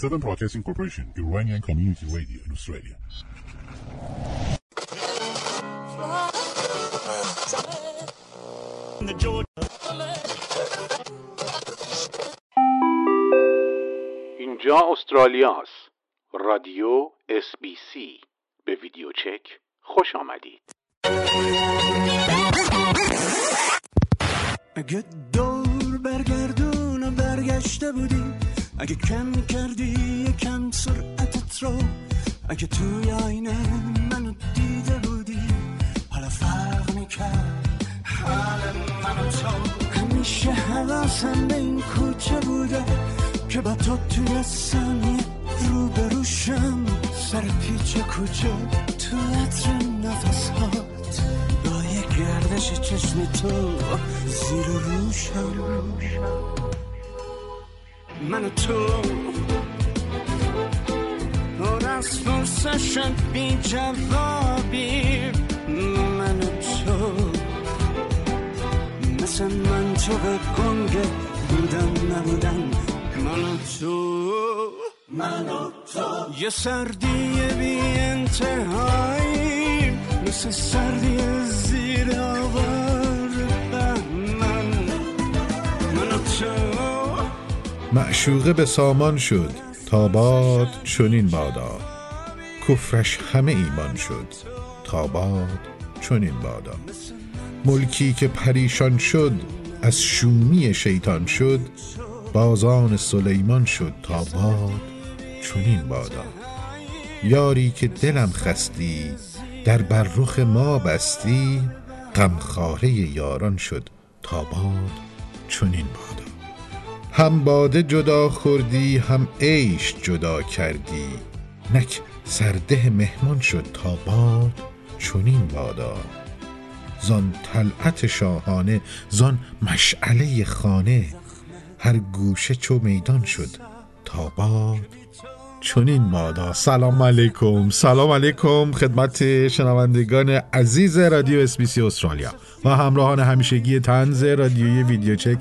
Seven Broadcasting Corporation, Iranian Community Radio in Australia. اینجا استرالیا است. رادیو اس بی سی به ویدیو چک خوش آمدید. اگه دور برگردون برگشته بودی اگه کم کردی یکم سرعتت رو. اگه توی آینه منو دیده بودی حالا فرق می‌کرد. حال منو تو. همیشه حواسم به این کوچه بوده که با تو توی ثانیه رو بروشم سر پیچ کوچه تو عطر نفس هات با یه گردش چشم تو زیر روشم من و تو. پر از فرسشن بی جوابی. من و تو. مثل من تو به گنگ بودم نبودم من و تو. من و تو. یه سردی بی انتهایی مثل سردی زیر آوار معشوقه به سامان شد تا باد چنین بادا. کفرش همه ایمان شد تا باد چنین بادا. ملکی که پریشان شد از شومی شیطان شد بازان سلیمان شد تا باد چنین بادا. یاری که دلم خستی در بر ما بستی غمخواره یاران شد تا باد چنین بادا. هم باده جدا خوردی هم عیش جدا کردی. نک سرده مهمان شد تا باد چنین بادا. زان طلعت شاهانه زان مشعله خانه هر گوشه چو میدان شد تا باد چنین بادا. سلام علیکم سلام علیکم خدمت شنوندگان عزیز رادیو اسبیسی استرالیا و همراهان همیشگی تنز رادیوی ویدیو چک.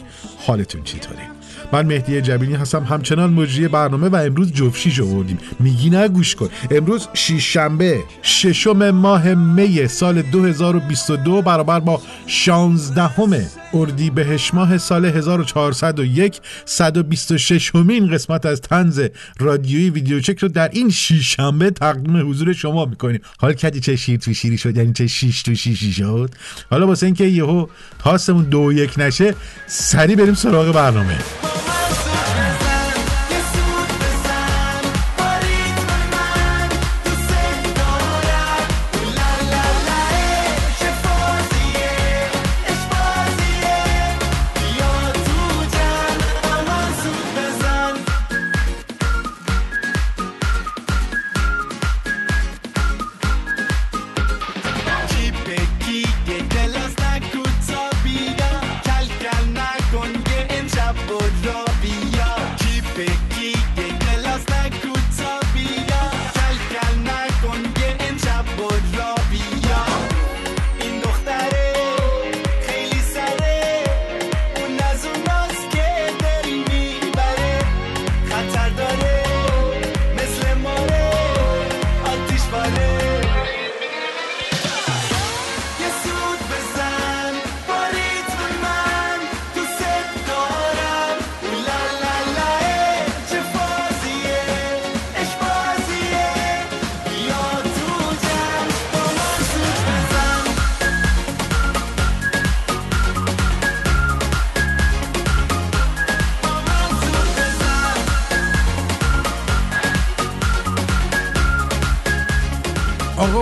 حالتون چطوره؟ من مهدی جبینی هستم. همچنان مجری برنامه و امروز جفشیش آوردیم. میگی نه گوش کن. امروز شیش شنبه ششم ماه می سال 2022 برابر با 16 اردی بهش ماه سال 1401 126 همین قسمت از تنز رادیویی ویدیو چک رو در این شیش شنبه تقدیم حضور شما می‌کنیم. حال کردی چه شیر تو شیری شد؟ یعنی چه شیش تو شیشی شد؟ حالا واسه اینکه یهو تاسمون دو یک نشه سری بریم سراغ برنامه. آقا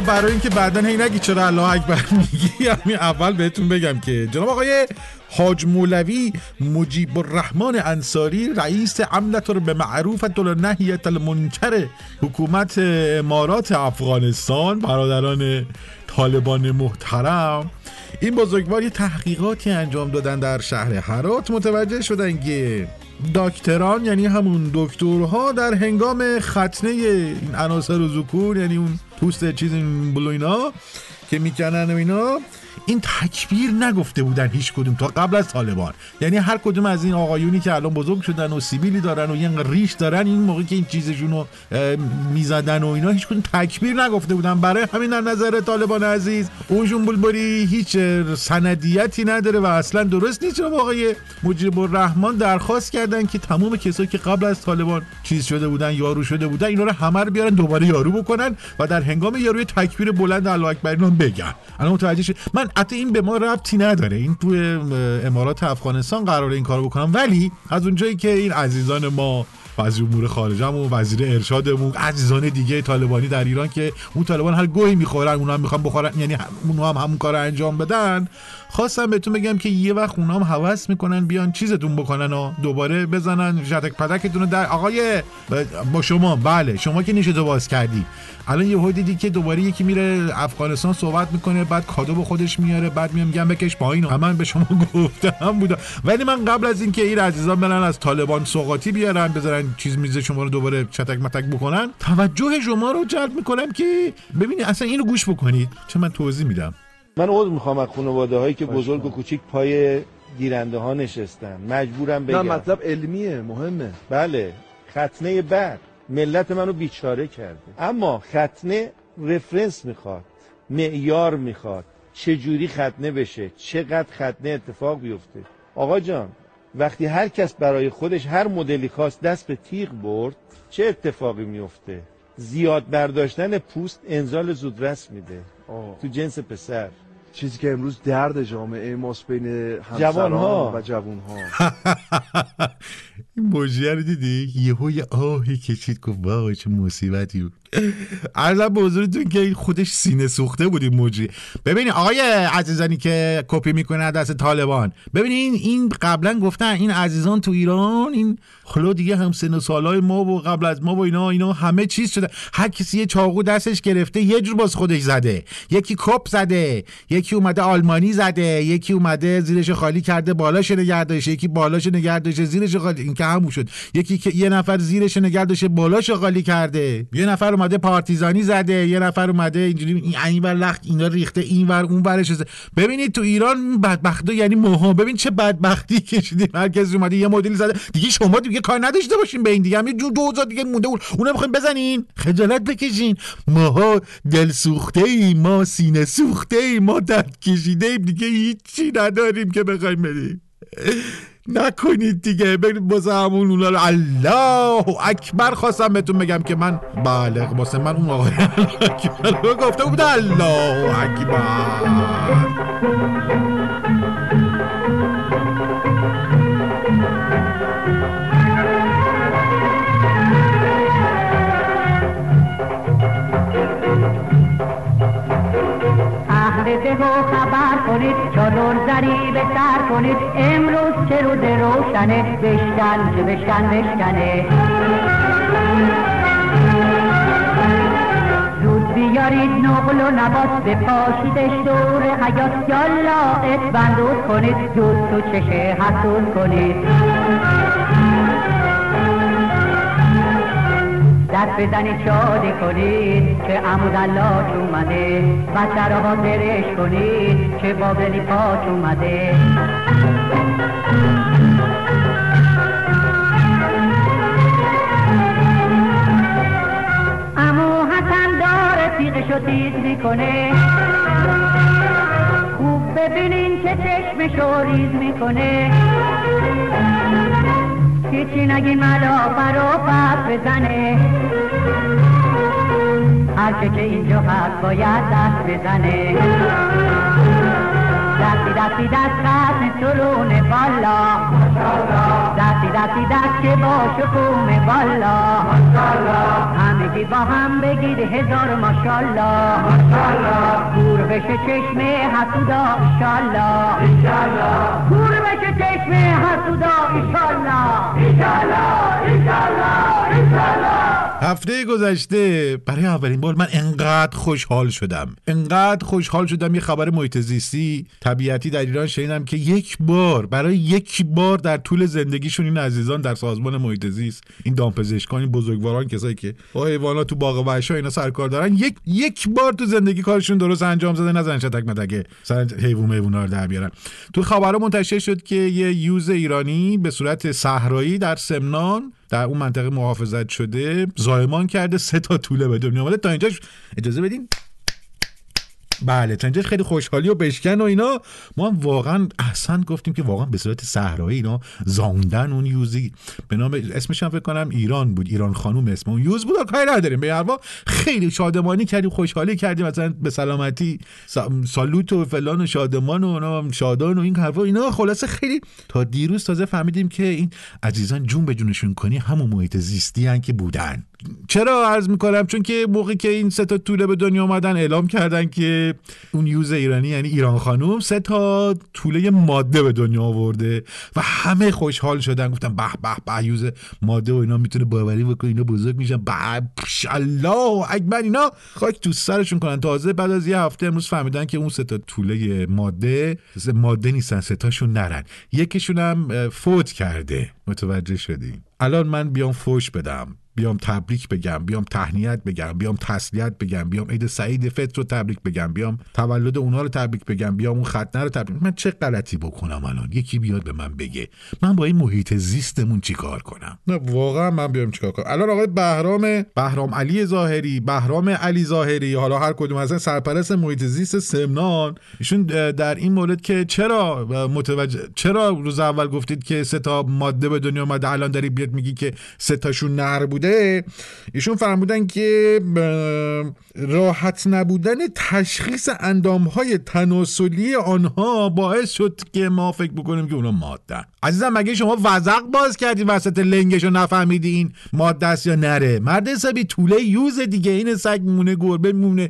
برای اینکه بعدا هی نگی چرا الله اکبر میگی؟ همین اول بهتون بگم که جناب آقای حاج مولوی مجیب الرحمن انصاری رئیس عملت به معروفت نهیت المنکر حکومت امارات افغانستان برادران طالبان محترم. این بزرگوار یه تحقیقاتی انجام دادن در شهر هرات. متوجه شدن که داکتران یعنی همون دکترها در هنگام ختنه این عناصر و ذکور یعنی اون پوست چیز بلو اینا که می‌کنن و اینا. این تکبیر نگفته بودن هیچ کدوم تا قبل از طالبان. یعنی هر کدوم از این آقایونی که الان بزرگ شدن و سیبیلی دارن و یه ریش دارن این موقع که این چیزشون رو می‌زدن و اینا هیچ کدوم تکبیر نگفته بودن. برای همین در نظر طالبان عزیز اون بلبری هیچ سندیتی نداره و اصلا درست نیست جناب آقای مجیب الرحمن درخواست کردن که تمام کسایی که قبل از طالبان چیز شده بودن یارو شده بودن اینا رو همه رو بیارن دوباره یارو بکنن و در هنگام یاروی تکبیر بلند الله اکبر اینا بگن. الان متوجه من حتی این به ما ربطی نداره. این تو امارات افغانستان قرار این کارو بکنم. ولی از اونجایی که این عزیزان ما وزیر امور خارجمون وزیر ارشادمون عزیزان دیگه طالبانی در ایران که اون طالبان هر گوهی می‌خورن اونها هم می‌خوان بخورن یعنی اونها هم همون کار انجام بدن خواستم بهتون بگم که یه وقت اونها هم حوض می‌کنن بیان چیزتون بکنن و دوباره بزنن. شتک پدکتون در آقای با شما بله شما که نیشه باز کردی. الان یه دیدی که دوباره یکی میره افغانستان صحبت می‌کنه بعد کادو به خودش میاره بعد میام میگم بکش پایین. و من به شما گفتم بودم. ولی من قبل از اینکه این عزیزان برن از طالبان سوقاتی بیارن بذارن چیز میز شما رو دوباره چتک متک بکنن توجه شما رو جلب می‌کنم که ببینید اصلا اینو گوش بکنید. چه من توضیح میدم. من عذر می‌خوام از خانواده هایی که بزرگ و کوچیک پای گیرنده ها نشستن. مجبورم بگم. نه مطلب علمیه مهمه. بله ختنه بعد. ملت منو بیچاره کرده. اما ختنه رفرنس می‌خواد معیار می‌خواد. چجوری ختنه بشه؟ چقدر ختنه اتفاق بیفته؟ آقا جان وقتی هر کس برای خودش هر مدلی خواست دست به تیغ برد چه اتفاقی میفته؟ زیاد برداشتن پوست انزال زودرس میده. تو جنس پسر. چیزی که امروز درد جامعه ماست بین همسران ها و جوان ها این موجیه رو دیدی؟ یهو یه آهی کشید گفت وای چه مصیبتی بود ارزم به حضورتون که خودش سینه سوخته بود این موجی. ببینید آقای عزیزانی که کپی می‌کنه دست طالبان ببینین این قبلا گفتن این عزیزان تو ایران این خلو دیگه هم سن سالای ما و قبل از ما و اینا اینا همه چیز شده. هر کسی یه چاقو دستش گرفته یه جور باز خودش زده. یکی کپ زده یکی اومده آلمانی زده یکی اومده زیرش خالی کرده بالاش نگه داشته یکی بالاش نگه داشته زیرش خالی این که همون شد. یکی که یه نفر زیرش نگه داشته بالاش خالی کرده. یه نفر پارتیزانی زده یه نفر اومده اینجوری این ور لخت اینا ریخته این ور اون ورش ببینید تو ایران بدبختا یعنی موها. ببین چه بدبختی کشیدیم هر کسی اومده یه مدل زده. دیگه شما دیگه کار نداشته باشین به این دیگه. همین جو دوزا دیگه مونده. اون اونو بخوایم بزنین. خجالت بکشین. ماها دل سوخته ای ما سینه سوخته ای ما درد کشیده ایم. دیگه هیچی نداریم که بخوایم بدیم نکنید دیگه. برید باز همون اونا الله اکبر خواستم بهتون بگم که من بله واسه من اون آقای اکبر گفته بود الله اکبر. سر کنید. امروز چه روز روشنه بشکن که بشکن بشکنه. زود بیارید نقل و نبات پاشیدش دور حیات. یالا ات کنید. زود تو چشه حسود کنید. دست بزنید شادی کنید که عمود الله اومده. بچه را حاضرش کنید که بابلی پاک اومده. امو حسن داره تیغشو تیز می‌کنه. خوب ببینین که چشمشو ریز می‌کنه. هیچی نگین ملا فرا پس بزنه. هر که اینجا هست باید دست بزنه. دستی دستی دست ختم سرون بالا دستی دستی دست که با شکوم بالا همگی با هم بگید هزار ماشالله گور بشه چشم حسودا ایشالله گور بشه چشم حسودا ایشالله هفته گذشته برای اولین بار من انقدر خوشحال شدم. انقدر خوشحال شدم یه خبر محیط زیستی طبیعتی در ایران شنیدم که یک بار برای یک بار در طول زندگیشون این عزیزان در سازمان محیط زیست این دامپزشکان این بزرگواران کسایی که با حیوانات تو باغ وحشا اینا سرکار دارن یک یک بار تو زندگی کارشون درست انجام زده نزن شتک متکه سر حیوان میوونا رو در بیارن. تو خبرها منتشر شد که یه یوز ایرانی به صورت صحرایی در سمنان در اون منطقه محافظت شده زایمان کرده سه تا طوله به دنیا آمده تا اینجاش اجازه بدین؟ بله تا اینجاش خیلی خوشحالی و بشکن و اینا. ما هم واقعا احسن گفتیم که واقعا به صورت صحرایی اینا زاوندن اون یوزی. به نام اسمش هم فکر کنم ایران بود ایران خانوم اسم. اون یوز بود کاری نداریم. به هر خیلی شادمانی کردیم خوشحالی کردیم. مثلا به سلامتی سالوت و فلان و شادمان و اونا شادان و این حرفا اینا. خلاصه خیلی تا دیروز تازه فهمیدیم که این عزیزان جون به جونشون کنی همون محیط زیستی هن که بودن. چرا عرض می‌کنم؟ چون که موقعی که این سه تا طوله به دنیا آمدن اعلام کردن که اون یوز ایرانی یعنی ایران خانوم سه تا طوله ماده به دنیا آورده و همه خوشحال شدن. گفتن به به به یوز ماده و اینا می‌تونه باوری بکنه اینا بزرگ میشن. به الله اکبر اینا خاک تو سرشون کنن. تازه بعد از یه هفته امروز فهمیدن که اون سه تا طوله ماده ماده نیستن سه تاشون نرن. یکیشون هم فوت کرده. متوجه شدیم الان من بیام فوش بدم. بیام تبریک بگم بیام تهنیت بگم بیام تسلیت بگم بیام عید سعید فطر رو تبریک بگم بیام تولد اونها رو تبریک بگم بیام اون ختنه رو تبریک من چه غلطی بکنم الان؟ یکی بیاد به من بگه. من با این محیط زیستمون چیکار کنم؟ نه واقعا من بیام چیکار کنم؟ الان آقای بهرام بهرام علی ظاهری بهرام علی ظاهری حالا هر کدوم از سرپرست محیط زیست سمنان. ایشون در این مورد که چرا متوجه چرا روز اول گفتید که سه تا ماده به دنیا اومده الان داری بیاد میگی که سه تاشون نر بوده؟ ایشون فرمودن که راحت نبودن تشخیص های تناسلی آنها باعث شد که ما فکر بکنیم که اونا ماده عزیزم مگه شما وزق باز کردی وسط لنگش رو نفهمیدی این ماده است یا نره؟ مرد حسابی طوله یوز دیگه این سگ مونه گربه مونه.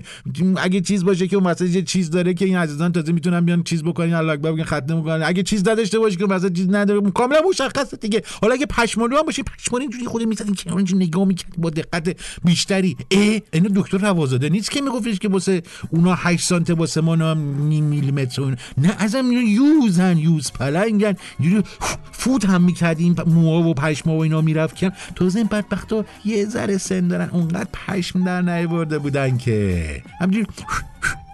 اگه چیز باشه که اون یه چیز داره که این عزیزان تازه می‌تونن بیان چیز بکنین الله اکبر بگن ختم می‌کنن. اگه چیز نداشته باشه که وسط چیز نداره کاملا مشخصه دیگه. حالا اگه پشمالو هم باشه پشمالو اینجوری خود می‌زنین که نگاه می‌کردی با دقت بیشتری. ای اینو دکتر روازاده نیست که میگفتش که واسه اونا 8 سانته واسه ما نیم میلیمتر نه ازم یوزن یوز پلنگن. فوت هم می‌کردیم موها و پشما و اینا می‌رفت کم تازه این بدبختا یه ذره سن دارن. اونقدر پشم در نیورده بودن که. همجوری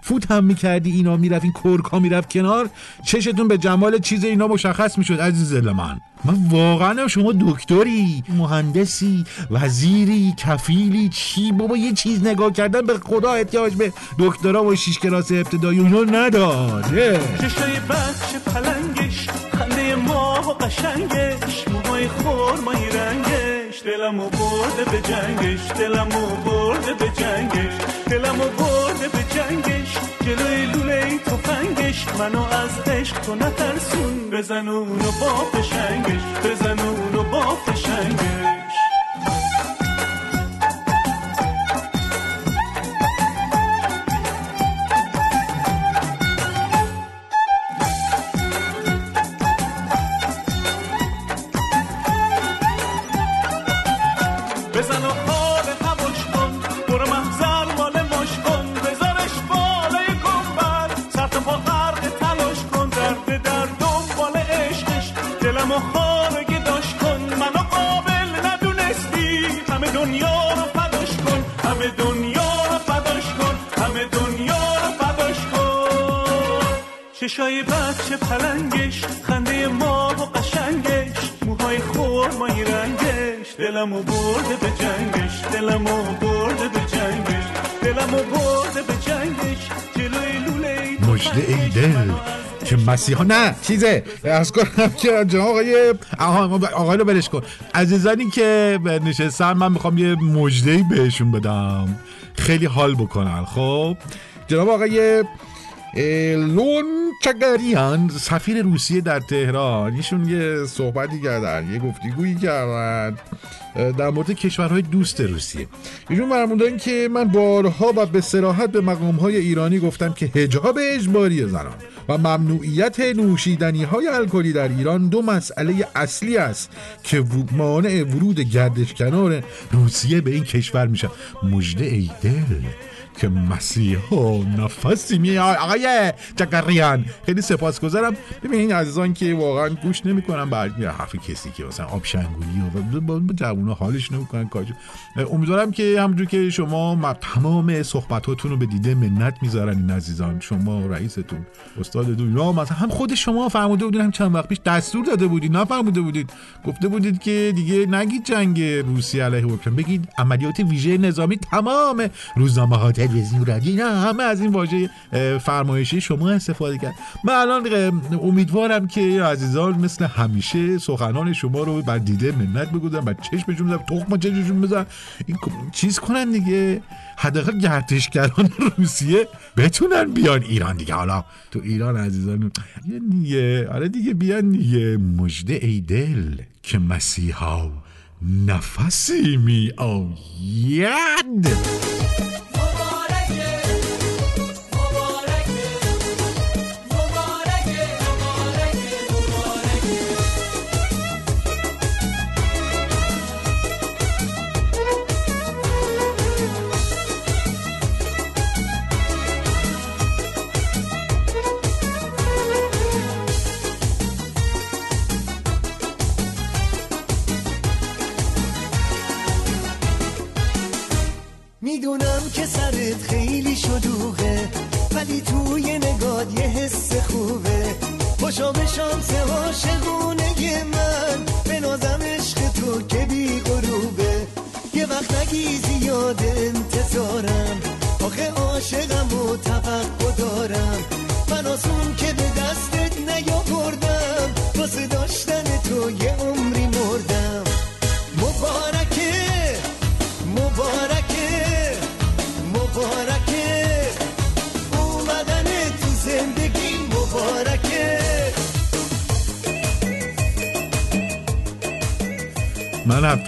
فوت هم می‌کردی اینا می‌رفت این کرکا می‌رفت کنار. چشتون به جمال چیز اینا مشخص می‌شد عزیز من. من واقعا شما دکتری مهندسی وزیری کفیلی چی؟ بابا یه چیز نگاه کردن به خدا احتیاج به دکترا و شیش کلاس ابتدایی اونو نداره چشای بچه پلنگش خنده ماه و قشنگش موهای خورمایی رنگش. دلمو برده به جنگش دلمو برده به جنگش. دلمو برده به جنگش. جلوی لوله تفنگش منو از عشق تو نترسون. بزن اونو با فشنگش بزن اونو با فشنگش. بچه پلنگش خنده ما و قشنگش موهای خورمایی رنگش. دلمو برده به جنگش دلمو برده به جنگش دلمو برده به جنگش. جلوی لوله مجده ای دل. که مسیحا نه چیزه. از کنم که جناب آقای آقای رو برش کن. عزیزانی که نشستن من می‌خوام یه مجده بهشون بدم. خیلی حال بکنن خب؟ جناب آقای لون چگریان سفیر روسیه در تهران. ایشون یه صحبتی کردن یه گفتگویی کردن در مورد کشورهای دوست روسیه. ایشون فرمودن که من بارها و به سراحت به مقامهای ایرانی گفتم که هجاب اجباری زنان و ممنوعیت نوشیدنی های الکلی در ایران دو مسئله اصلی است که مانع ورود گردشکنان روسیه به این کشور میشه مجده ای دل. که مسیحا نفسی می آقای جگریان خیلی سپاسگزارم. ببینین عزیزان که واقعا گوش نمی‌کنن بعد حرف کسی که مثلا آب شنگولی و جوونا حالش نمی‌کنن کاج امیدوارم که همونجور که شما تمام صحبتاتون رو به دیده منت می‌ذارن این عزیزان. شما رئیستون استادتون یا مثلا هم خود شما فرموده بودین هم چند وقت پیش دستور داده بودید نفرموده بودید گفته بودید که دیگه نگید جنگ روسیه علیه اوکراین. بگید عملیات ویژه نظامی تمام روزنامه تلویزیون رادیو نه همه از این واژه فرمایشی شما استفاده کرد. من الان امیدوارم که عزیزان مثل همیشه سخنان شما رو بر دیده منت بگذارم بر چشمشون بزن تخم چشمشون بزن این چیز کنن دیگه. حداقل گردشگران روسیه بتونن بیان ایران دیگه. حالا تو ایران عزیزان دیگه آره دیگه بیان دیگه. مجده ای دل که مسیحا نفسی می آید.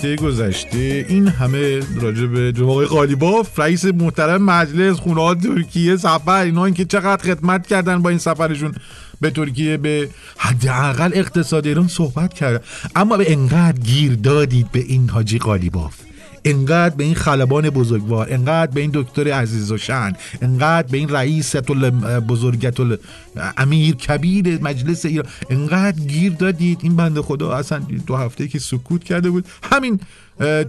هفته گذشته این همه راجع به جناب آقای قالیباف رئیس محترم مجلس خونه ترکیه سفر اینا این که چقدر خدمت کردن با این سفرشون به ترکیه به حداقل اقتصاد ایران صحبت کردن اما به انقدر گیر دادید به این حاجی قالیباف. انقدر به این خلبان بزرگوار انقدر به این دکتر عزیز و شن انقدر به این رئیس بزرگت امیر کبیر مجلس ایران. انقدر گیر دادید. این بنده خدا اصلا دو هفته که سکوت کرده بود. همین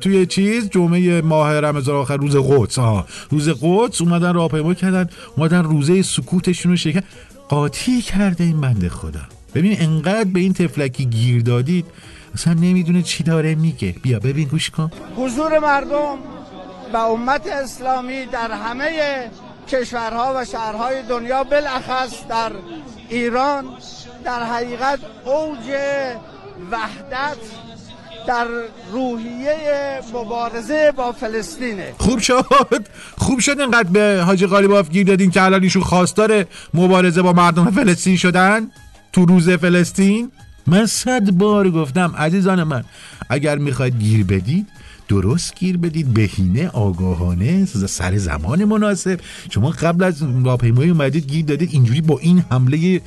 توی چیز جمعه ماه رمضان آخر روز قدس. آه. روز قدس اومدن راهپیمایی کردن اومدن روزه سکوتشون رو شکن. قاطی کرده این بنده خدا. ببین انقدر به این تفلکی گیر دادید اصلا نمی‌دونه چی داره میگه. بیا ببین گوش کن. حضور مردم و امت اسلامی در همه کشورها و شهرهای دنیا بالاخص در ایران در حقیقت اوج وحدت در روحیه مبارزه با فلسطینه. خوب شد. خوب شد اینقدر به حاجی قالیباف گیر دادین که الان ایشون خواستار مبارزه با مردم فلسطین شدن؟ تو روز فلسطین؟ من صد بار گفتم عزیزان من اگر می‌خواید گیر بدید درست گیر بدید بهینه آگاهانه سر زمان مناسب. شما قبل از راهپیمایی اومدید گیر دادید اینجوری با این حمله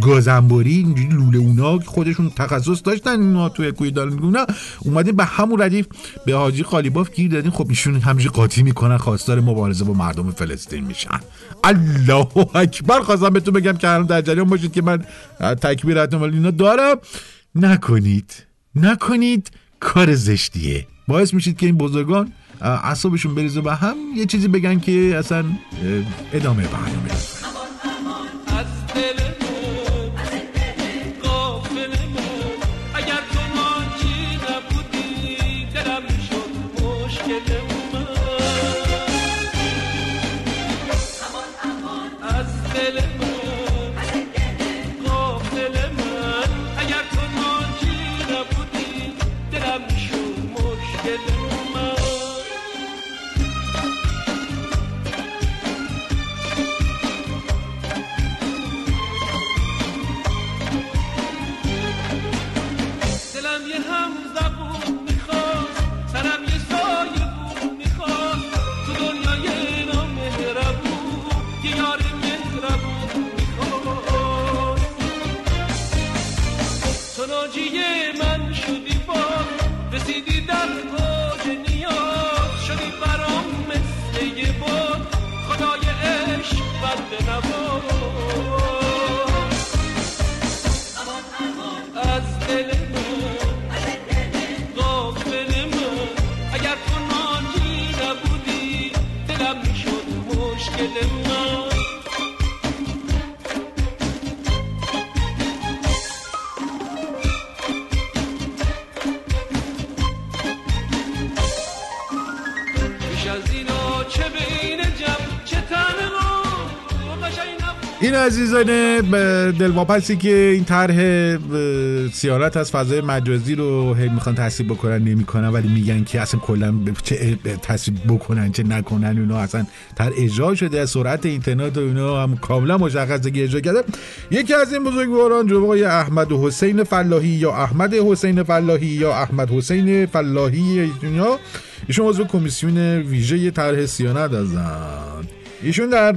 گازنباری اینجوری لوله اونا خودشون تخصص داشتن اینا توی کوی دالنگونا اومدید به همون ردیف به حاجی قالیباف گیر دادین. خب ایشون همجوری قاطی می‌کنن خواستار مبارزه با مردم فلسطین میشن. الله اکبر خواستم بهتون بگم که در جریان باشید که من تکبیرات اینا دارم. نکنید نکنید کار زشتیه. باعث میشید که این بزرگان اعصابشون بریزه و هم یه چیزی بگن که اصلا ادامه برنامه head عزیزان دلواپسی که این طرح سیارت از فضای مجازی رو هی می‌خوان تصویب بکنن نمی‌کنن ولی میگن که اصلا کلا چه تصویب بکنن چه نکنن اونا اصلا تر اجرا شده سرعت اینترنت و اینا هم کاملا مشخصه که اجرا کرده. یکی از این بزرگواران آقای احمد حسین فلاحی یا احمد حسین فلاحی یا احمد حسین فلاحی اینا. ایشون عضو کمیسیون ویژه طرح سیانت هستن. ایشون در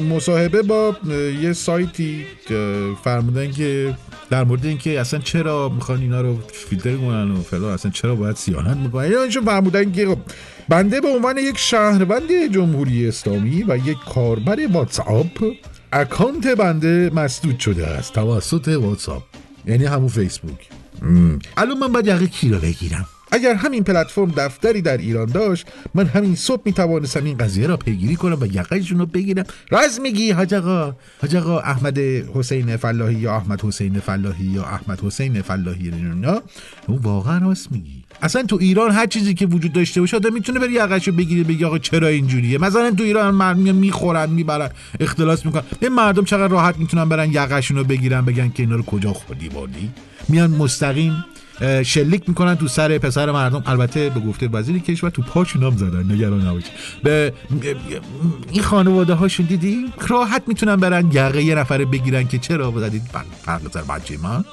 مصاحبه با یه سایتی فرمودن که در مورد اینکه اصلا چرا می‌خوان اینا رو فیلتر کنن و فلان اصلا چرا باید صیانت می‌کنن ایشون فرمودن که خب بنده به عنوان یک شهروند جمهوری اسلامی و یک کاربر واتساپ account بنده مسدود شده است. توسط واتساپ یعنی همون فیسبوک. الان من باید یقه کی رو بگیرم. اگر همین پلتفرم دفتری در ایران داشت من همین صبح می توانستم این قضیه را پیگیری کنم و یقهشون رو بگیرم. راز میگی حاج آقا؟ حاج آقا احمد حسین فلاحی یا احمد حسین فلاحی یا احمد حسین فلاحی اون واقعا راست میگی. اصلا تو ایران هر چیزی که وجود داشته باشه آدم می‌تونه بری یقهشو بگیره بگی آقا چرا اینجوریه؟ مثلا تو ایران مردم می‌خورن می‌برن اختلاس می‌کنن. این مردم چقدر راحت می‌تونن برن یقهشون رو بگیرن بگن که اینا رو کجا خوردی بردی؟ میان مستقیم شلیک می‌کنن تو سر پسر مردم. البته به گفته وزیر کشور تو پاچ نام زدن نگران نباشید. به این خانواده هاشون دیدی؟ راحت می‌تونن برن یقه یه نفره بگیرن که چرا زدید؟ فرق سر بچه من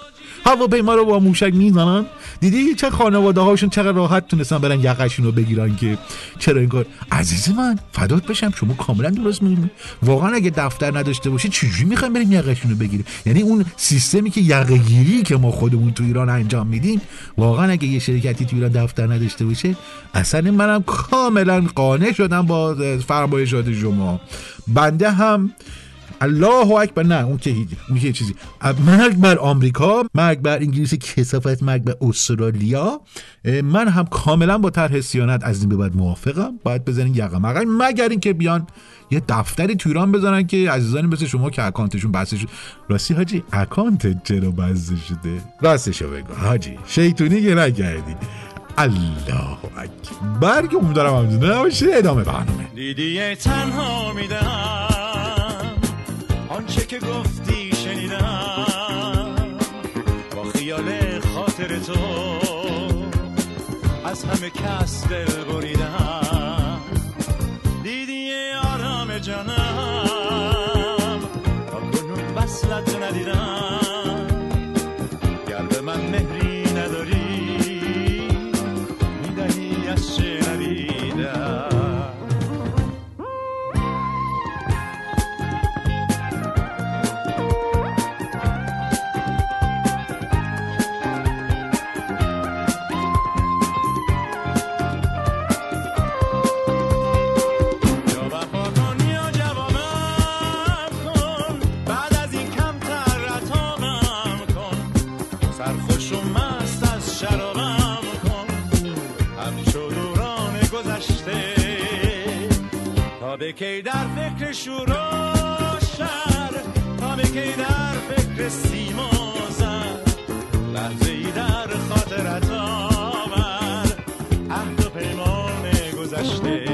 هواپیما رو با موشک می‌زنن. دیدی چه خانواده هاشون چقدر راحت تونستن برن یقشون رو بگیرن که چرا این کار؟ عزیز من فدات بشم. شما کاملا درست میگید واقعا اگه دفتر نداشته باشه چجوری می‌خوایم بریم یقشون رو بگیریم؟ یعنی اون سیستمی که یقه گیری که ما خودمون تو ایران انجام میدیم واقعا اگه یه شرکتی تو ایران دفتر نداشته باشه اصلا منم کاملا قانع شدم با فرمایشات شما. بنده هم الله اکبر. نه اون که هیچ اون که چیزی. مرگ بر آمریکا مرگ بر انگلیس کسافت مرگ بر استرالیا. من هم کاملا با طرح سیانت از این به بعد موافقم. باید بزنین مقام مگر اینکه بیان یه دفتری تو ایران بزنن که عزیزانی مثل شما که اکانتشون بسته شده راستی حاجی اکانت چرا بسته شده؟ راستشو بگو. حاجی شیطونی که نکردی. الله اکبر. برگ امیدوارم هم نباشه ادامه برنامه. دیدی تنها میدم. که گفتی شنیدم. با خیال خاطر تو از همه کس دل بریدم. به کی در فکر شور شر؟ تا به کی در فکر سیما زد لحظه ای در خاطرت آور عهد و پیمان گذشته.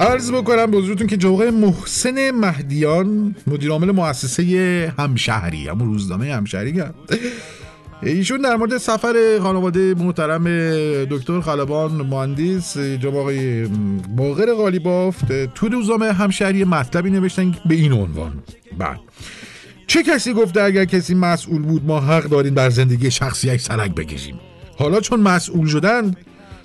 عرض بکنم به حضورتون که جوقه محسن مهدیان مدیر عامل مؤسسه همشهری همون روزنامه همشهری کرد. ایشون در مورد سفر خانواده محترم دکتر خلبان مهندس جناب آقای باقر غالیبافت تو روزنامه همشهری مطلبی نوشتن به این عنوان. بعد چه کسی گفته اگر کسی مسئول بود ما حق داریم بر زندگی شخصی یک سرک بکشیم؟ حالا چون مسئول شدن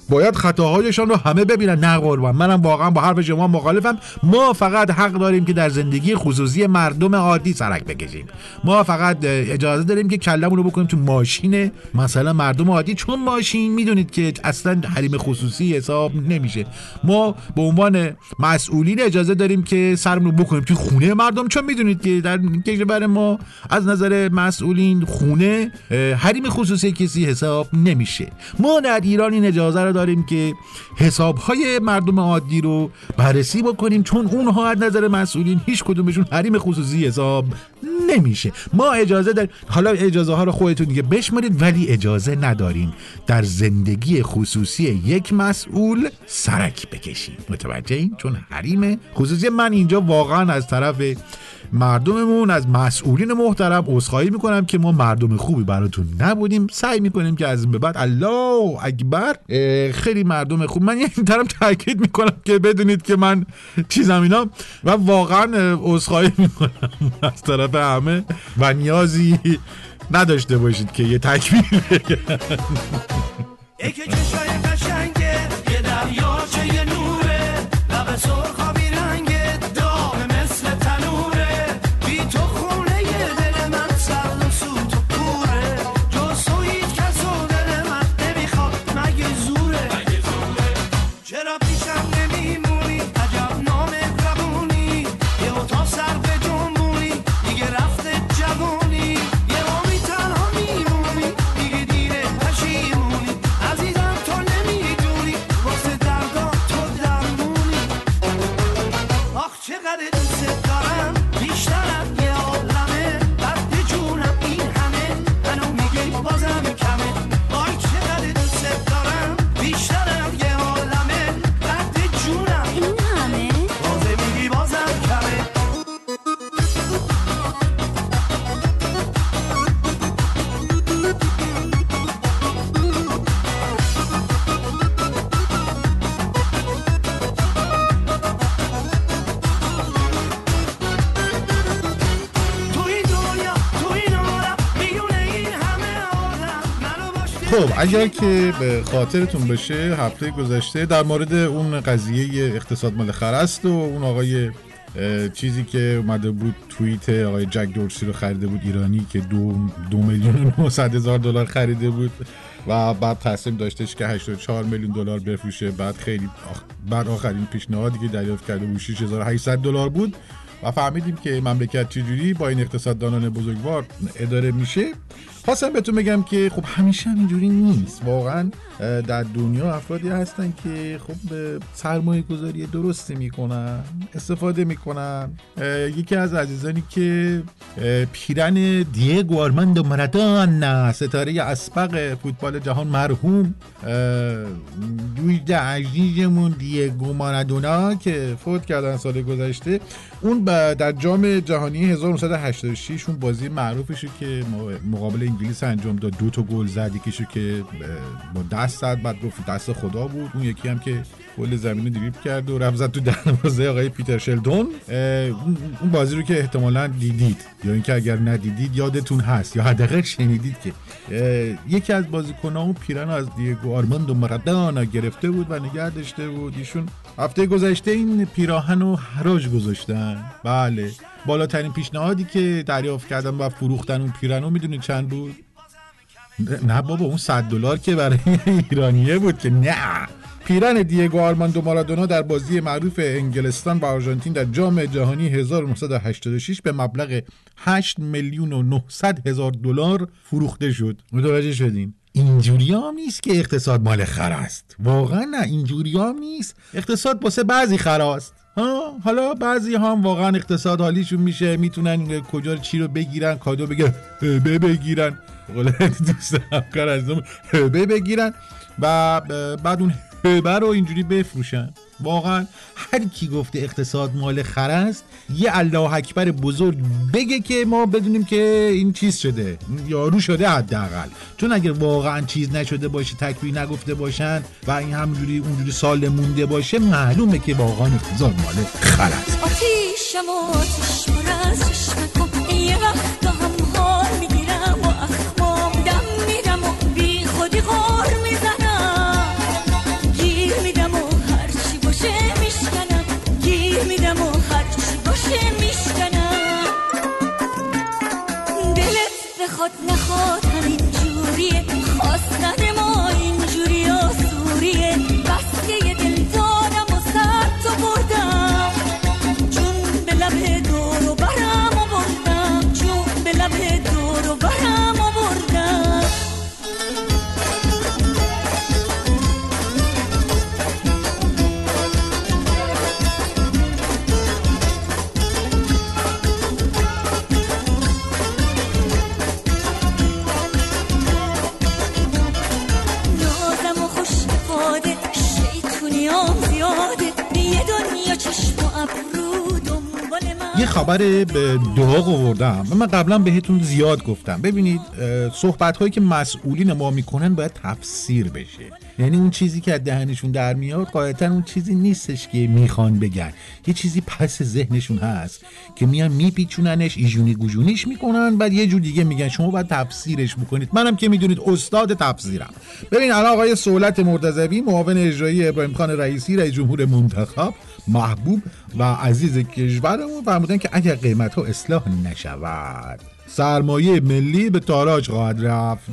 باید خطاهایشان رو همه ببینن نه قربان. منم واقعا با حرف شما مخالفم. ما فقط حق داریم که در زندگی خصوصی مردم عادی سرک بکشیم. ما فقط اجازه داریم که کلمون رو بکنیم تو ماشین. مثلا مردم عادی چون ماشین می‌دونید که اصلا حریم خصوصی حساب نمیشه. ما به عنوان مسئولین اجازه داریم که سرمون رو بکنیم تو خونه مردم. چون می‌دونید که در کشور ما از نظر مسئولین خونه حریم خصوصی کسی حساب نمیشه. ما در ایران این اجازه رو داریم که حساب های مردم عادی رو بررسی بکنیم چون اونها از نظر مسئولین هیچ کدومشون حریم خصوصی حساب نمیشه. ما اجازه داریم حالا اجازه ها رو خودتون دیگه بشمارید ولی اجازه نداریم در زندگی خصوصی یک مسئول سرک بکشیم. متوجه این؟ چون حریم خصوصی من اینجا واقعا از طرف مردممون از مسئولین محترم عذرخواهی می‌کنم که ما مردم خوبی براتون نبودیم. سعی می‌کنیم که از این به بعد الله اکبر خیلی مردم خوب. من این طرف تاکید می‌کنم که بدونید که من چیزم اینا. و واقعا عذرخواهی می‌کنم از طرف همه. و نیازی نداشته باشید که یه تکبیر بگم. خب اگر که به خاطرتون بشه هفته گذشته در مورد اون قضیه اقتصاد مال خرست و اون آقای چیزی که اومده بود توییت آقای جک دورسی رو خریده بود ایرانی که دو, دو میلیون و هزار دلار خریده بود و بعد تصمیم داشتش که 84 میلیون دلار بفروشه. بعد خیلی بعد آخرین پیشنهادی که دریافت کرده بود 6800 دلار بود و فهمیدیم که مملکت چجوری با این اقتصاددانان بزرگوار اداره میشه. خواستم بهتون بگم که خب همیشه اینجوری نیست. واقعا در دنیا افرادی هستن که خب سرمایه گذاری درستی می‌کنن استفاده می‌کنن. یکی از عزیزانی که پیرن دیگو آرماندو مارادونا ستاره اسبق فوتبال جهان مرحوم دوید عزیزمون دیگو مارادونا که فوت کردن سال گذشته. اون در جام جهانی 1986 اون بازی معروفشه که مقابل انگلیس انجام داد. دو تا گل زد. یکیشو که با دست زد. بعد گفت دست خدا بود. اون یکی هم که گل زمین دریبل کرد و رفت زد تو دروازه آقای پیتر شلدون اون بازی رو که احتمالا دیدید. یا اینکه اگر ندیدید یادتون هست. یا حداقل شنیدید که یکی از بازیکن‌ها اون پیرن از دیگو آرماندو مارادونا گرفته بود و نگه داشته بود. ایشون هفته گذشته این پیراهن رو حراج گذاشتن. بله. بالاترین پیشنهادی که دریافت کردن و فروختن اون پیرنو می‌دونید چند بود؟ نه بابا اون 100 دلار که برای ایرانیه بود که نه. پیرن دیگو آرماندو مارادونا در بازی معروف انگلستان و آرژانتین در جام جهانی 1986 به مبلغ 8 میلیون و 900 هزار دلار فروخته شد. متوجه شدین؟ اینجوری هم نیست که اقتصاد مال خر است. واقعا نه اینجوری هم نیست. اقتصاد باسه بعضی خراست ها؟ حالا بعضی هم واقعا اقتصاد حالیشون میشه می‌تونن کجا چی رو بگیرن کادو بگیرن. به بگیرن دوست همکار از بگیرن. و بعد اون هبه رو اینجوری بفروشن. واقعا هر کی گفته اقتصاد مال خر است یه الله اکبر بزرگ بگه که ما بدونیم که این چیز شده یارو شده حداقل. چون اگر واقعا چیز نشده باشه تکبیر نگفته باشن و این همجوری اونجوری سال مونده باشه معلومه که واقعا اقتصاد مال خر است. آتیشم و و جوریه خواست یه خبر داغ آوردم. من قبلا بهتون زیاد گفتم. ببینید صحبت هایی که مسئولین ما می‌کنن باید تفسیر بشه. یعنی اون چیزی که از دهنشون در میاد قاعدتا اون چیزی نیستش که می‌خوان بگن. یه چیزی پس ذهنشون هست که میان میپیچوننش ایجونی گوجونیش می‌کنن بعد یه جور دیگه میگن. شما باید تفسیرش بکنید. منم که می‌دونید استاد تفسیرم. ببین الان آقای سولت مرتضوی معاون اجرایی ابراهیم خان رئیسی رئیس جمهور منتخب محبوب و عزیز کشورمون فرمودن که اگر قیمت ها اصلاح نشود سرمایه ملی به تاراج خواهد رفت.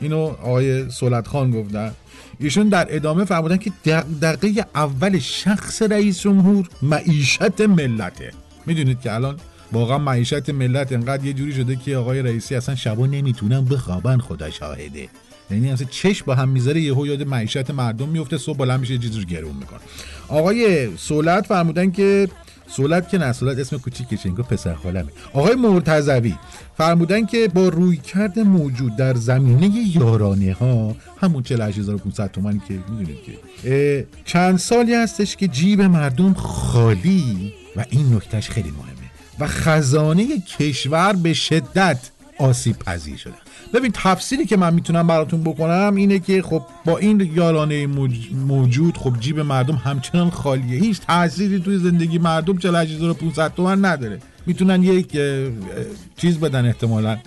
اینو آقای سولت خان گفتن. ایشون در ادامه فرمودن که دقیقه اول شخص رئیس جمهور معیشت ملته. می‌دونید که الان واقعا معیشت ملت انقدر یه جوری شده که آقای رئیسی اصلا شبا نمی‌تونن بخوابن خدا شاهده. یعنی اصلا چش با هم می‌ذاره یهو یاد معیشت مردم میفته صبح بلند میشه چیزی رو گرون می‌کنه. آقای سولت فرمودن که سولت که نه سولت اسم کوچیکشه انگار پسر خالمه. آقای مرتضوی فرمودن که با رویکرد موجود در زمینه یارانه ها همون 48500 تومانی که می‌دونید که چند سالی هستش که جیب مردم خالی و این نکتهش خیلی مهمه. و خزانه کشور به شدت آسیب پذیر شده. ببین تفسیری که من می‌تونم براتون بکنم اینه که خب با این یارانه موجود خب جیب مردم همچنان خالیه. هیچ تأثیری توی زندگی مردم 48500 تومن نداره. می‌تونن یک چیز بدن احتمالا.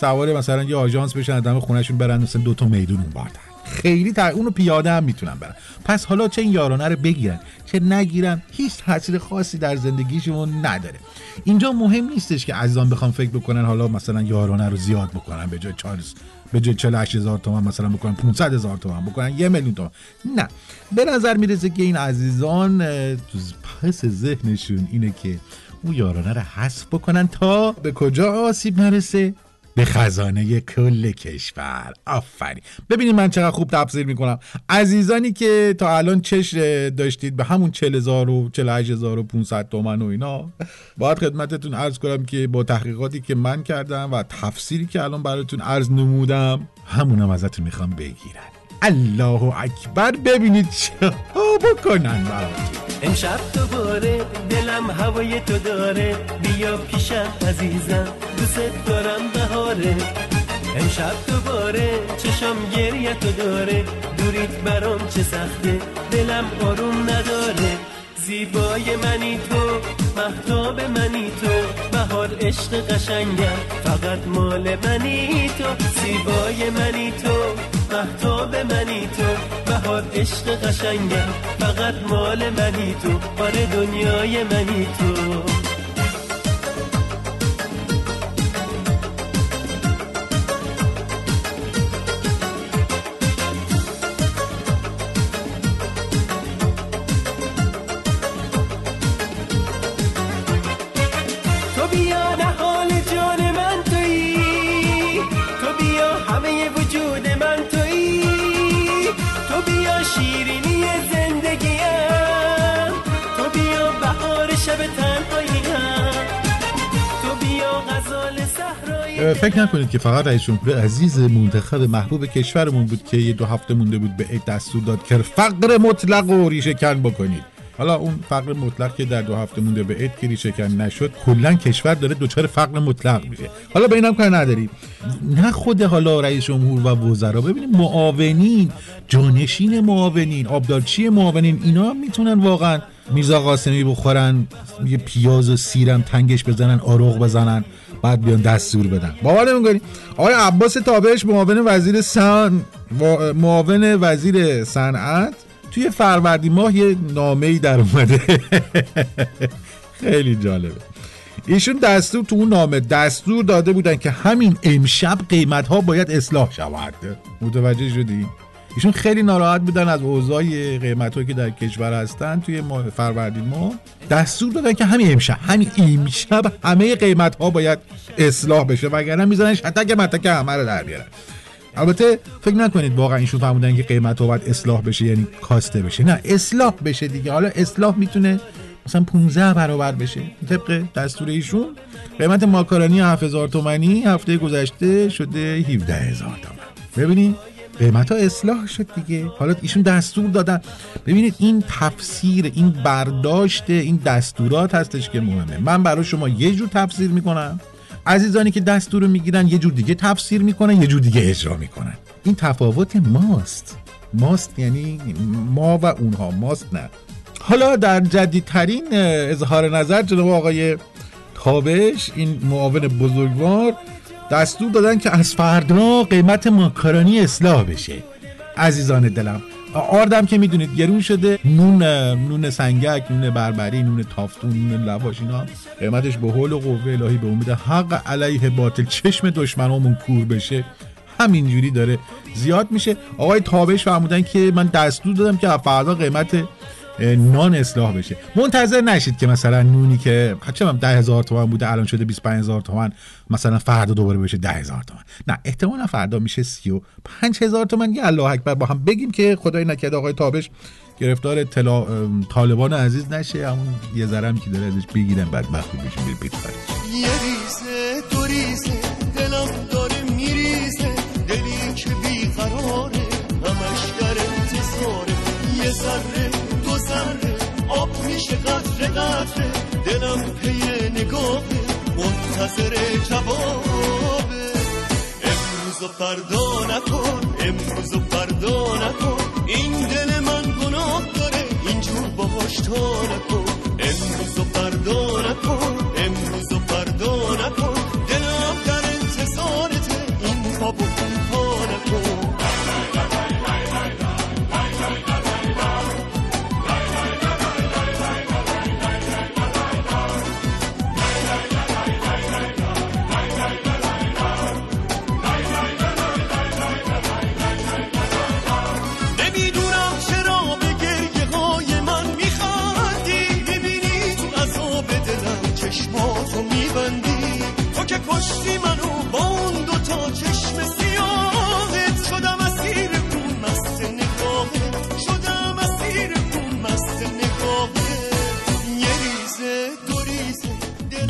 سوار مثلا یه آژانس بشن آدم خونهشون برن مثلا دو تا میدون اون خیلی تا اونو پیاده هم می‌تونن برن. پس حالا چه این یارانه رو بگیرن چه نگیرن هیچ تاثیر خاصی در زندگیشون نداره. اینجا مهم نیستش که عزیزان بخوام فکر بکنن حالا مثلا یارانه رو زیاد بکنن به جای چارلز به جای 48 هزار تومن مثلا بکنن 500 هزار تومن بکنن یه میلیون تومن نه. به نظر می‌رسه که این عزیزان پس ذهنشون اینه که اون یارانه رو حذف بکنن تا به کجا آسیب نرسه؟ به خزانه کل کشور. آفرین. ببینید من چقدر خوب تفسیر می‌کنم. عزیزانی که تا الان چش داشتید به همون 40000 و 48500 تومن و اینا باید خدمتتون عرض کنم که با تحقیقاتی که من کردم و تفسیری که الان براتون عرض نمودم همونم ازتون می‌خوام بگیرن. الله اکبر ببینید چه بکنن براتون امشب دوباره دلم هوای تو داره. بیا پیشم عزیزم دوست دارم بهاره. امشب دوباره چشم گریه تو داره. دوریت برام چه سخته دلم آروم نداره. زیبای منی تو محتاب منی تو. بهار عشق قشنگم فقط مال منی تو. زیبای منی تو. محتاب منی تو. بهار عشق قشنگم فقط مال منی تو. بار دنیای منی تو. فکر نکنید که فقط رئیس جمهور عزیز منتخب محبوب کشورمون بود که یه دو هفته مونده بود به دستور داد که فقر مطلق و ریشه کن بکنید. حالا اون فقر مطلق که در دو هفته مونده به عید که ریشه کن نشد کلا کشور داره دچار فقر مطلق میشه. حالا به اینم کار نداریم. نه خود حالا رئیس جمهور و وزرا. ببینید معاونین جانشین معاونین آبدارچی معاونین اینا می‌تونن واقعا میرزا قاسمی بخورن یه پیاز و سیرم تنگش بزنن آروغ بزنن. بعد بیان دستور بدن. باور نمی‌کنی؟ آقای عباس تابش معاون وزیر سن معاون وزیر صنعت توی فروردی ماه یه نامه ای در اومده. خیلی جالبه. ایشون دستور تو اون نامه دستور داده بودن که همین امشب قیمت ها باید اصلاح شود. متوجه شدی؟ ایشون خیلی ناراحت بودن از اوضاع قیمت که در کشور هستن توی فروردین ما دستور دادن که همین امشب همین امشب همه قیمت ها باید اصلاح بشه وگرنه می‌زنن شتک متک همه رو در بیارن. البته فکر نکنید واقعا ایشون فهمیدن که قیمت ها باید اصلاح بشه یعنی کاسته بشه. نه اصلاح بشه دیگه. حالا اصلاح می‌تونه مثلا 15 برابر بشه. طبق دستور ایشون. قیمت ماکارونی 7000 تومانی هفته گذشته شده 17000 تومن. ببینید قیمت ها اصلاح شد دیگه. حالا ایشون دستور دادن. ببینید این تفسیر این برداشت این دستورات هستش که مهمه. من برای شما یه جور تفسیر می‌کنم. عزیزانی که دستور رو می‌گیرن یه جور دیگه تفسیر می‌کنن یه جور دیگه اجرا می‌کنن. این تفاوت ماست. ماست یعنی ما و اونها. ماست نه. حالا در جدیدترین اظهار نظر جناب آقای تابش این معاون بزرگوار دستور دادن که از فردا قیمت ماکارونی اصلاح بشه. عزیزان دلم آردم که می‌دونید گرون شده نون نون سنگک نون بربری نون تافتون نون لواش اینا قیمتش به حول و قوه الهی به امید حق علیه باطل چشم دشمنامون کور بشه. همینجوری داره زیاد میشه. آقای تابش فرمودن که من دستور دادم که فردا قیمت نان اصلاح بشه. منتظر نشید که مثلا نونی که چه ده هزار تومن بوده الان شده 25 هزار تومن مثلا فردا دوباره بشه ده هزار تومن. نه احتمالا فردا میشه 35 هزار تومن. یه الله اکبر با هم بگیم که خدای نکرده آقای تابش گرفتار تلا... طالبان عزیز نشه. همون یه ذرم که داره ازش بگیرن بعد مخفی بشیم بیر یه ریزه قطره دلم پی نگاه منتظر جوابه امروز و فردا نکن امروز و فردا نکن. این دل من گناه داره اینجور باهاش تا نکن. امروز و فردا نکن امروز و فردا نکن. دلم در انتظارته این پا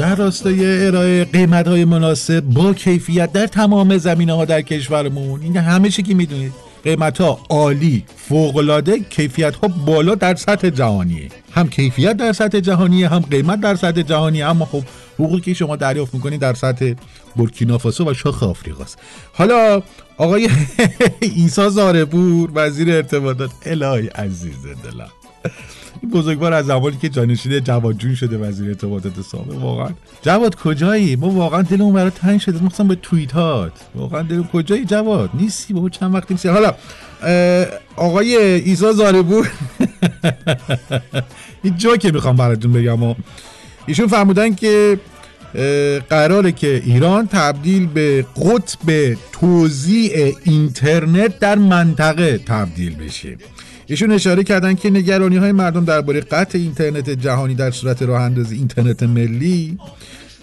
در راستای ارائه قیمت های مناسب با کیفیت در تمام زمینه ها در کشورمون این همه چی که می‌دونید قیمت ها عالی فوق العاده کیفیت ها بالا در سطح جهانیه. هم کیفیت در سطح جهانیه هم قیمت در سطح جهانیه اما خب حقوقی که شما دریافت می‌کنید در سطح بورکینافاسو و شاخ آفریقاست. حالا آقای ایسا زاربور وزیر ارتباطات الهی عزیز دلم. بزرگوار از زمانی که جانشین جواد جون شده وزیر ارتباطات سابق. واقعا. جواد کجایی؟ ما واقعا دلمون برای تنگ شده. مثلا به توییتات. واقعا دلمون کجایی جواد؟ نیستی بابا چند وقتی نیستی. حالا آقای ایسا زاربور این جا که می‌خوام براتون بگم. ایشون فرمودن که قراره که ایران تبدیل به قطب توزیع اینترنت در منطقه تبدیل بشه. ایشون اشاره کردن که نگرانی های مردم درباره قطع اینترنت جهانی در صورت راه اندازی اینترنت ملی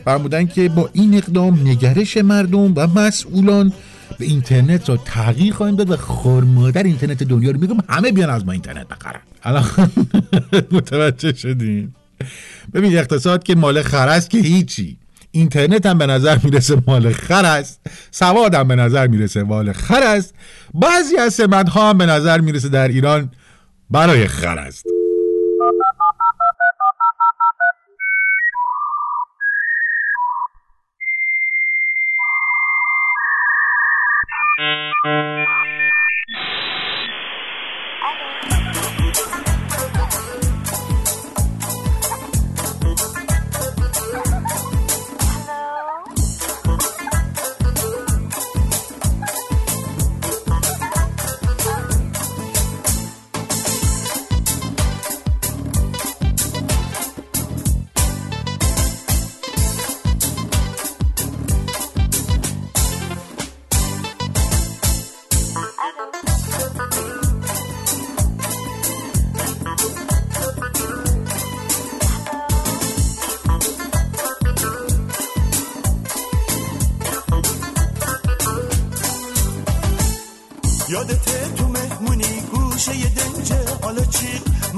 فرمودن که با این اقدام نگرش مردم و مسئولان به اینترنت را تغییر خواهیم داد و خورمادر اینترنت دنیا رو میگم همه بیان از ما اینترنت بخرن. الان متوجه شدین؟ ببین اقتصاد که مال خرست که هیچی. اینترنت هم به نظر می‌رسه مال خر است. سواد هم به نظر می‌رسه مال خر است. بعضی از سمت ها هم به نظر می‌رسه در ایران برای خر است.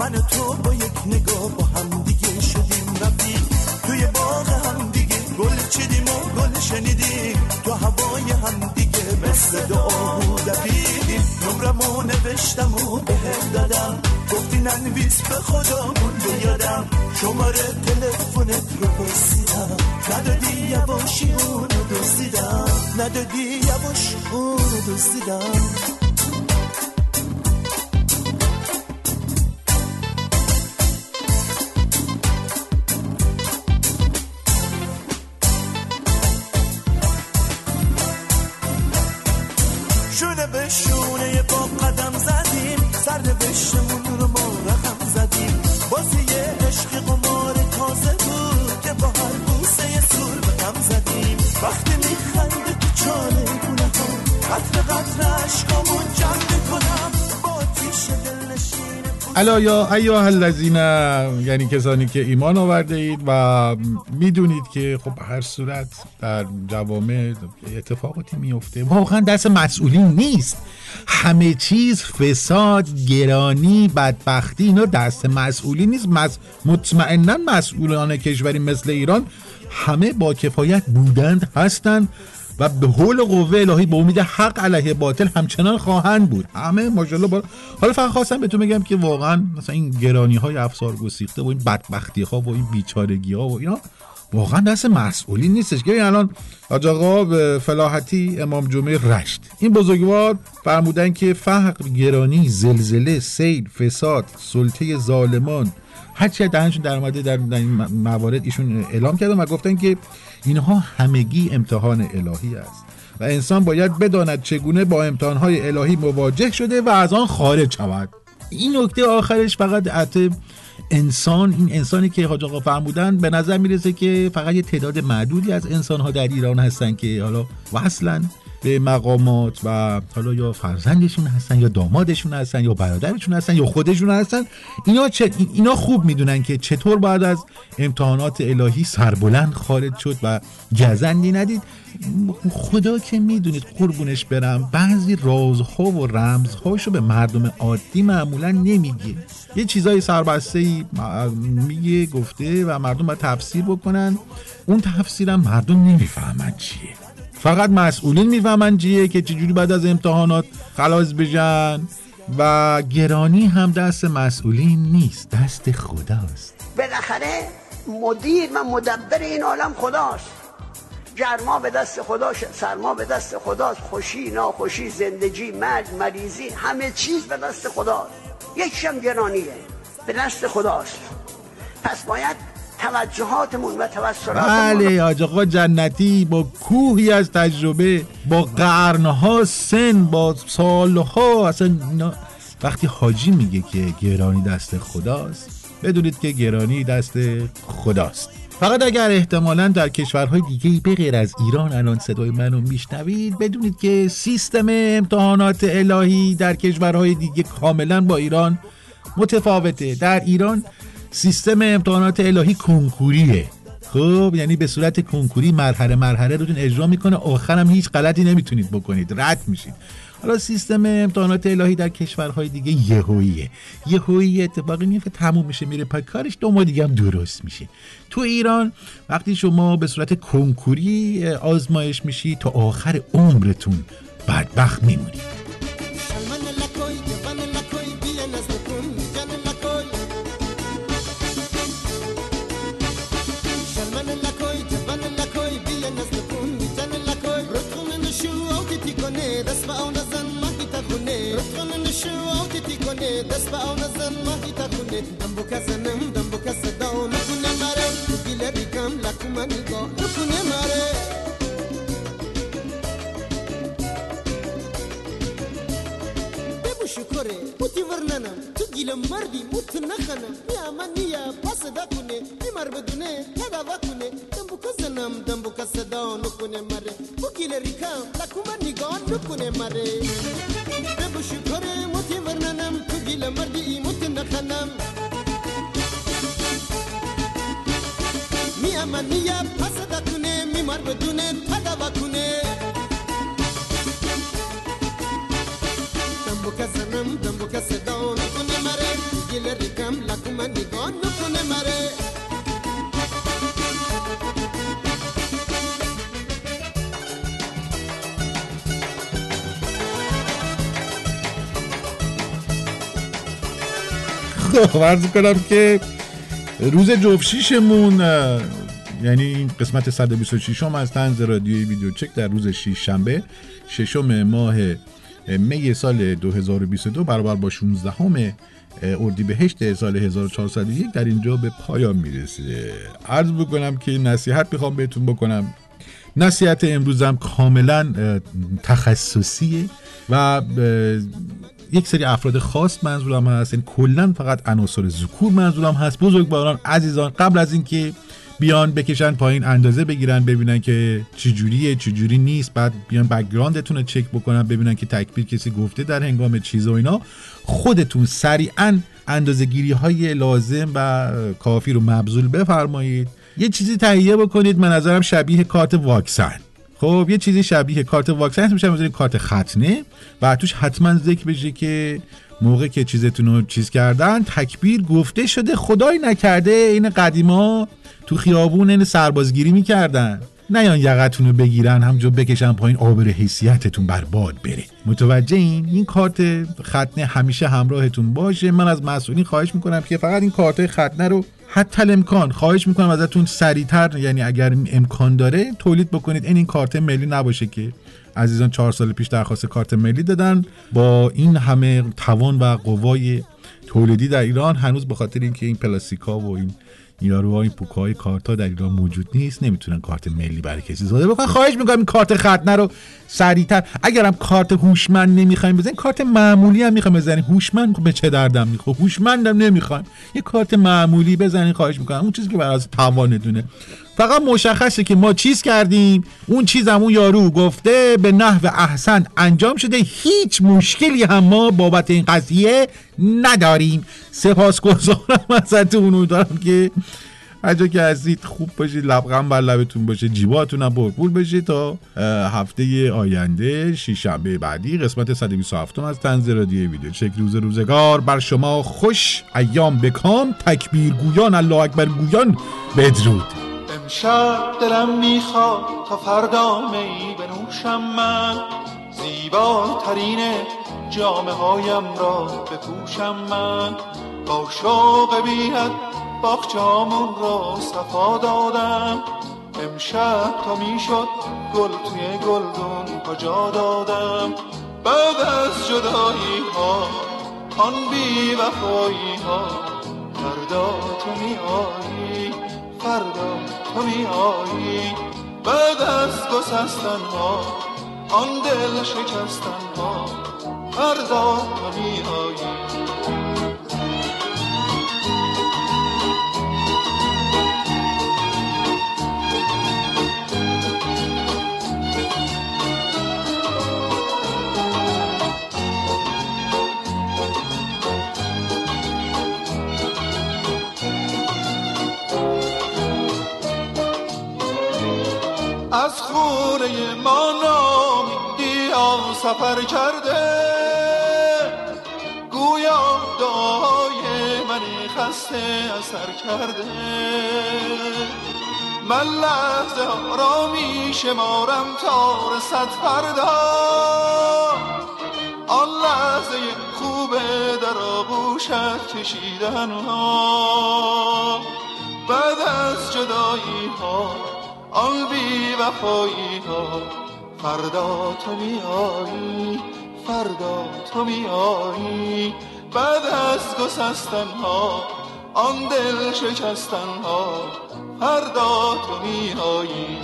من تو با یک نگاه با هم دیگه شدیم رفتیم توی باغ هم دیگه. گل چیدیم و گل شنیدیم. تو هوای هم دیگه مثل دعا دبیدیم نمرمو نوشتم و به دادم. گفتی ننویس به خدا بود یادم. شماره تلفنت رو پرسیدم. ندادی یواش اونو دوستیدم ندادی یواش اونو دوستیدم یا ایها الذین یعنی کسانی که ایمان آورده اید و می‌دونید که خب هر صورت در جوامع اتفاقاتی میفته واقعا دست مسئولین نیست. همه چیز فساد گرانی بدبختی اینا دست مسئولی نیست. مس... مطمئنا مسئولان کشوری مثل ایران همه با کفایت بودند هستند. و به حول قوه الهی به امید حق علیه باطل همچنان خواهند بود. همه ماشاءالله با... حالا فقط خواستم بهتون بگم که واقعا مثلا این گرانی های افسار گسیخته و این بدبختی ها و این بیچارگی ها و اینا واقعا دست مسئولی نیستش. که الان حاج آقا به فلاحتی امام جمعه رشت. این بزرگوار فرمودن که فقر گرانی زلزله سیل فساد سلطه ظالمان هرچی از دهنشون در اومده در, این موارد ایشون اعلام کردن و گفتن که اینها همگی امتحان الهی است. و انسان باید بداند چگونه با امتحانهای الهی مواجه شده و از آن خارج شود. این نکته آخرش فقط حتی انسان این انسانی که حاج آقا فرمودن به نظر می‌رسه که فقط یه تعداد معدودی از انسان ها در ایران هستن که حالا وصلن. به مقامات و حالا یا فرزندشون هستن یا دامادشون هستن یا برادرشون هستن یا خودشون هستن اینا چه اینا خوب می‌دونن که چطور باید از امتحانات الهی سربلند خارج شد و گزندی ندید. خدا که می‌دونید قربونش برم بعضی رازها و رمزهاشو به مردم عادی معمولا نمیگه. یه چیزای سربسته میگه گفته و مردم باید تفسیر بکنن. اون تفسیرم مردم نمی‌فهمن چیه. فقط مسئولین می‌فهمن چیه که چجوری بعد از امتحانات خلاص بشن و گرانی هم دست مسئولین نیست دست خداست. بالاخره مدیر و مدبر این عالم خداست. گرما به دست خداست سرما به دست خداست. خوشی ناخوشی زندگی مرگ مریضی همه چیز به دست خداست. یکشم گرانیه به دست خداست. پس باید توجهاتمون و توسلاتمون بله حاج آقا جنتی با کوهی از تجربه با قرنها سن با سالها اصلا اینا. وقتی حاجی میگه که گرانی دست خداست بدونید که گرانی دست خداست. فقط اگر احتمالا در کشورهای دیگه به غیر از ایران الان صدای منو میشنوید بدونید که سیستم امتحانات الهی در کشورهای دیگه کاملا با ایران متفاوته. در ایران سیستم امتحانات الهی کنکوریه. خب یعنی به صورت کنکوری مرحله مرحله روتون اجرا می‌کنه. آخرم هیچ غلطی نمی‌تونید بکنید. رد میشید. حالا سیستم امتحانات الهی در کشورهای دیگه یهوییه. یهویی اتفاقی میفته تموم میشه میره پای کارش دو ماه دیگه هم درست میشه. تو ایران وقتی شما به صورت کنکوری آزمایش میشی تا آخر عمرتون بدبخت میمونید. تخونه دنبو کزنم دنبو کزدا نکنه مره گیله بیگم لکوما نگاه نکنه مره ببو شکره موتی ورننم تو گیله مردی موت نخنم یا من نیا پاس دا کنه بیمار بدونه تداوا کنه دنبو کزنم دنبو کزدا نکنه مره بو گیله ریکم لکوما نگاه نکنه مره میا من نیا پاس دا کنه بیمار بدونه تداوا کنه دنبو کزنم دنبو کزدا نکنه مره. گیله ریکم لکوما نگاه نکنه مره. خب کنم که روز جفشیشمون یعنی این قسمت 126 هم از تنز رادیوی ویدیو چک در روز 6 شنبه ششم ماه می سال 2022 برابر با 16 همه اردیبهشت سال 1401 در اینجا به پایان می‌رسه. عرض بکنم که نصیحت می‌خوام بهتون بکنم. نصیحت امروزم کاملا تخصصیه و یک سری افراد خاص منظورم هست این یعنی کلا فقط عناصر ذکور منظورم هست. بزرگواران عزیزان قبل از اینکه بیان بکشن پایین اندازه بگیرن ببینن که چجوریه چجوری نیست. بعد بیان background تون رو چک بکنن ببینن که تکبیر کسی گفته در هنگام چیز و اینا. خودتون سریعا اندازه گیری های لازم و کافی رو مبذول بفرمایید. یه چیزی تهیه بکنید. من نظرم شبیه کارت واکسن. خب یه چیزی شبیه کارت واکسن هست میشه کارت ختنه و توش حتما ذکر بشه که موقع که چیزتون رو چیز کردن تکبیر گفته شده خدای نکرده. این قدیما تو خیابون این سربازگیری می‌کردن. نیان یقتون رو بگیرن همجور بکشن پایین آبر حیثیتتون برباد بره. متوجه این؟ این کارت ختنه همیشه همراهتون باشه. من از مسئولین خواهش می‌کنم که فقط این کارت ختنه رو حتی امکان خواهش می‌کنم ازتون سریعتر یعنی اگر امکان داره تولید بکنید. این این کارت ملی نباشه که عزیزان چهار سال پیش درخواست کارت ملی دادن. با این همه توان و قوای تولیدی در ایران هنوز به خاطر اینکه این پلاستیکا و این یاروهای پوکای کارتا در ایران موجود نیست. نمی‌تونن کارت ملی برای کسی زاده بکنن خواهش می‌کنم این کارت ختنه رو سریعتر اگرم کارت هوشمند نمی‌خوایم بزنین کارت معمولی هم می‌خوایم بزنین هوشمند به چه دردم می‌خواد هوشمندم نمی‌خوایم. یه کارت معمولی بزنین خواهش می‌کنم. اون چیزی که برای توانتونه فقط مشخصه که ما چیز کردیم؟ اون چیزم اون یارو گفته به نحو احسن انجام شده. هیچ مشکلی هم ما بابت این قضیه نداریم. سپاسگزارم ازتون. دارم که هر که هستید خوب باشید. لبغم بر لبتون باشه. جیباتون هم پرپول بشه تا هفته آینده شنبه بعدی قسمت 127 از تنز رادیو ویدیو. چک روز روزگار. بر شما خوش ایام بکام تکبیر گویان الله اکبر گویان بدرود. امشب دلم می‌خواد تا فردا می بنوشم من. زیباترین جامعه هایم را بپوشم من. با شوق بیند باخچامون را صفا دادم. امشب تا می‌شد گل توی گلدون کجا دادم؟ بعد از جدایی ها آن بی وفایی ها فردا تو می آیی فردا تو می آیی. بعد از گسستن ها آن دل شکستن ها فردا تو می آیی. از خونه ما نامیدی سفر کرده. گویا دعای من خسته اثر کرده. من لحظه را می شمارم تا رسد فردا آن لحظه خوبه در آغوشت کشیدن ها. بعد از جدایی ها آن بی وفایی ها فردا تو میایی فردا تو میایی. بعد از گسستن ها آن دل شکستن ها فردا تو میایی.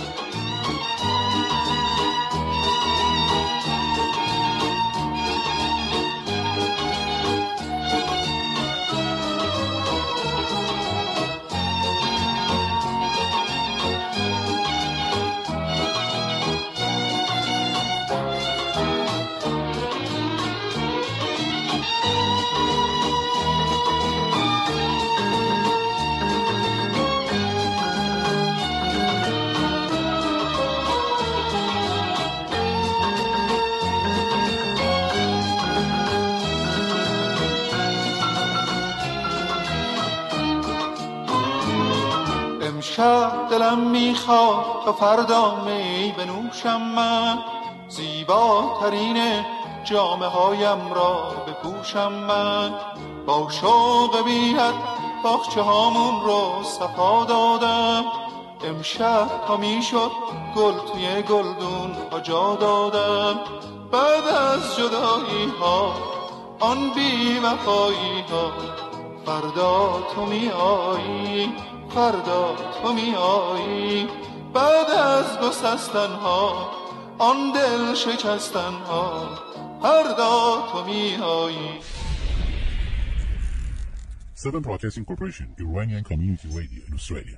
شب دلم می‌خواد تا فردا می بنوشم من. زیباترین جامعه هایم را بپوشم من. با شوق بیت باخچه هامون رو صفا دادم. امشب تا می‌شد گل توی گلدون ها جا دادم. بعد از جدایی ها آن بی وفایی ها فردا تو می آیی فردا تو می آیی بعد از گسستن ها آن دل شکستن ها فردا تو می آیی Southern Broadcasting Corporation, Iranian Community Radio in Australia.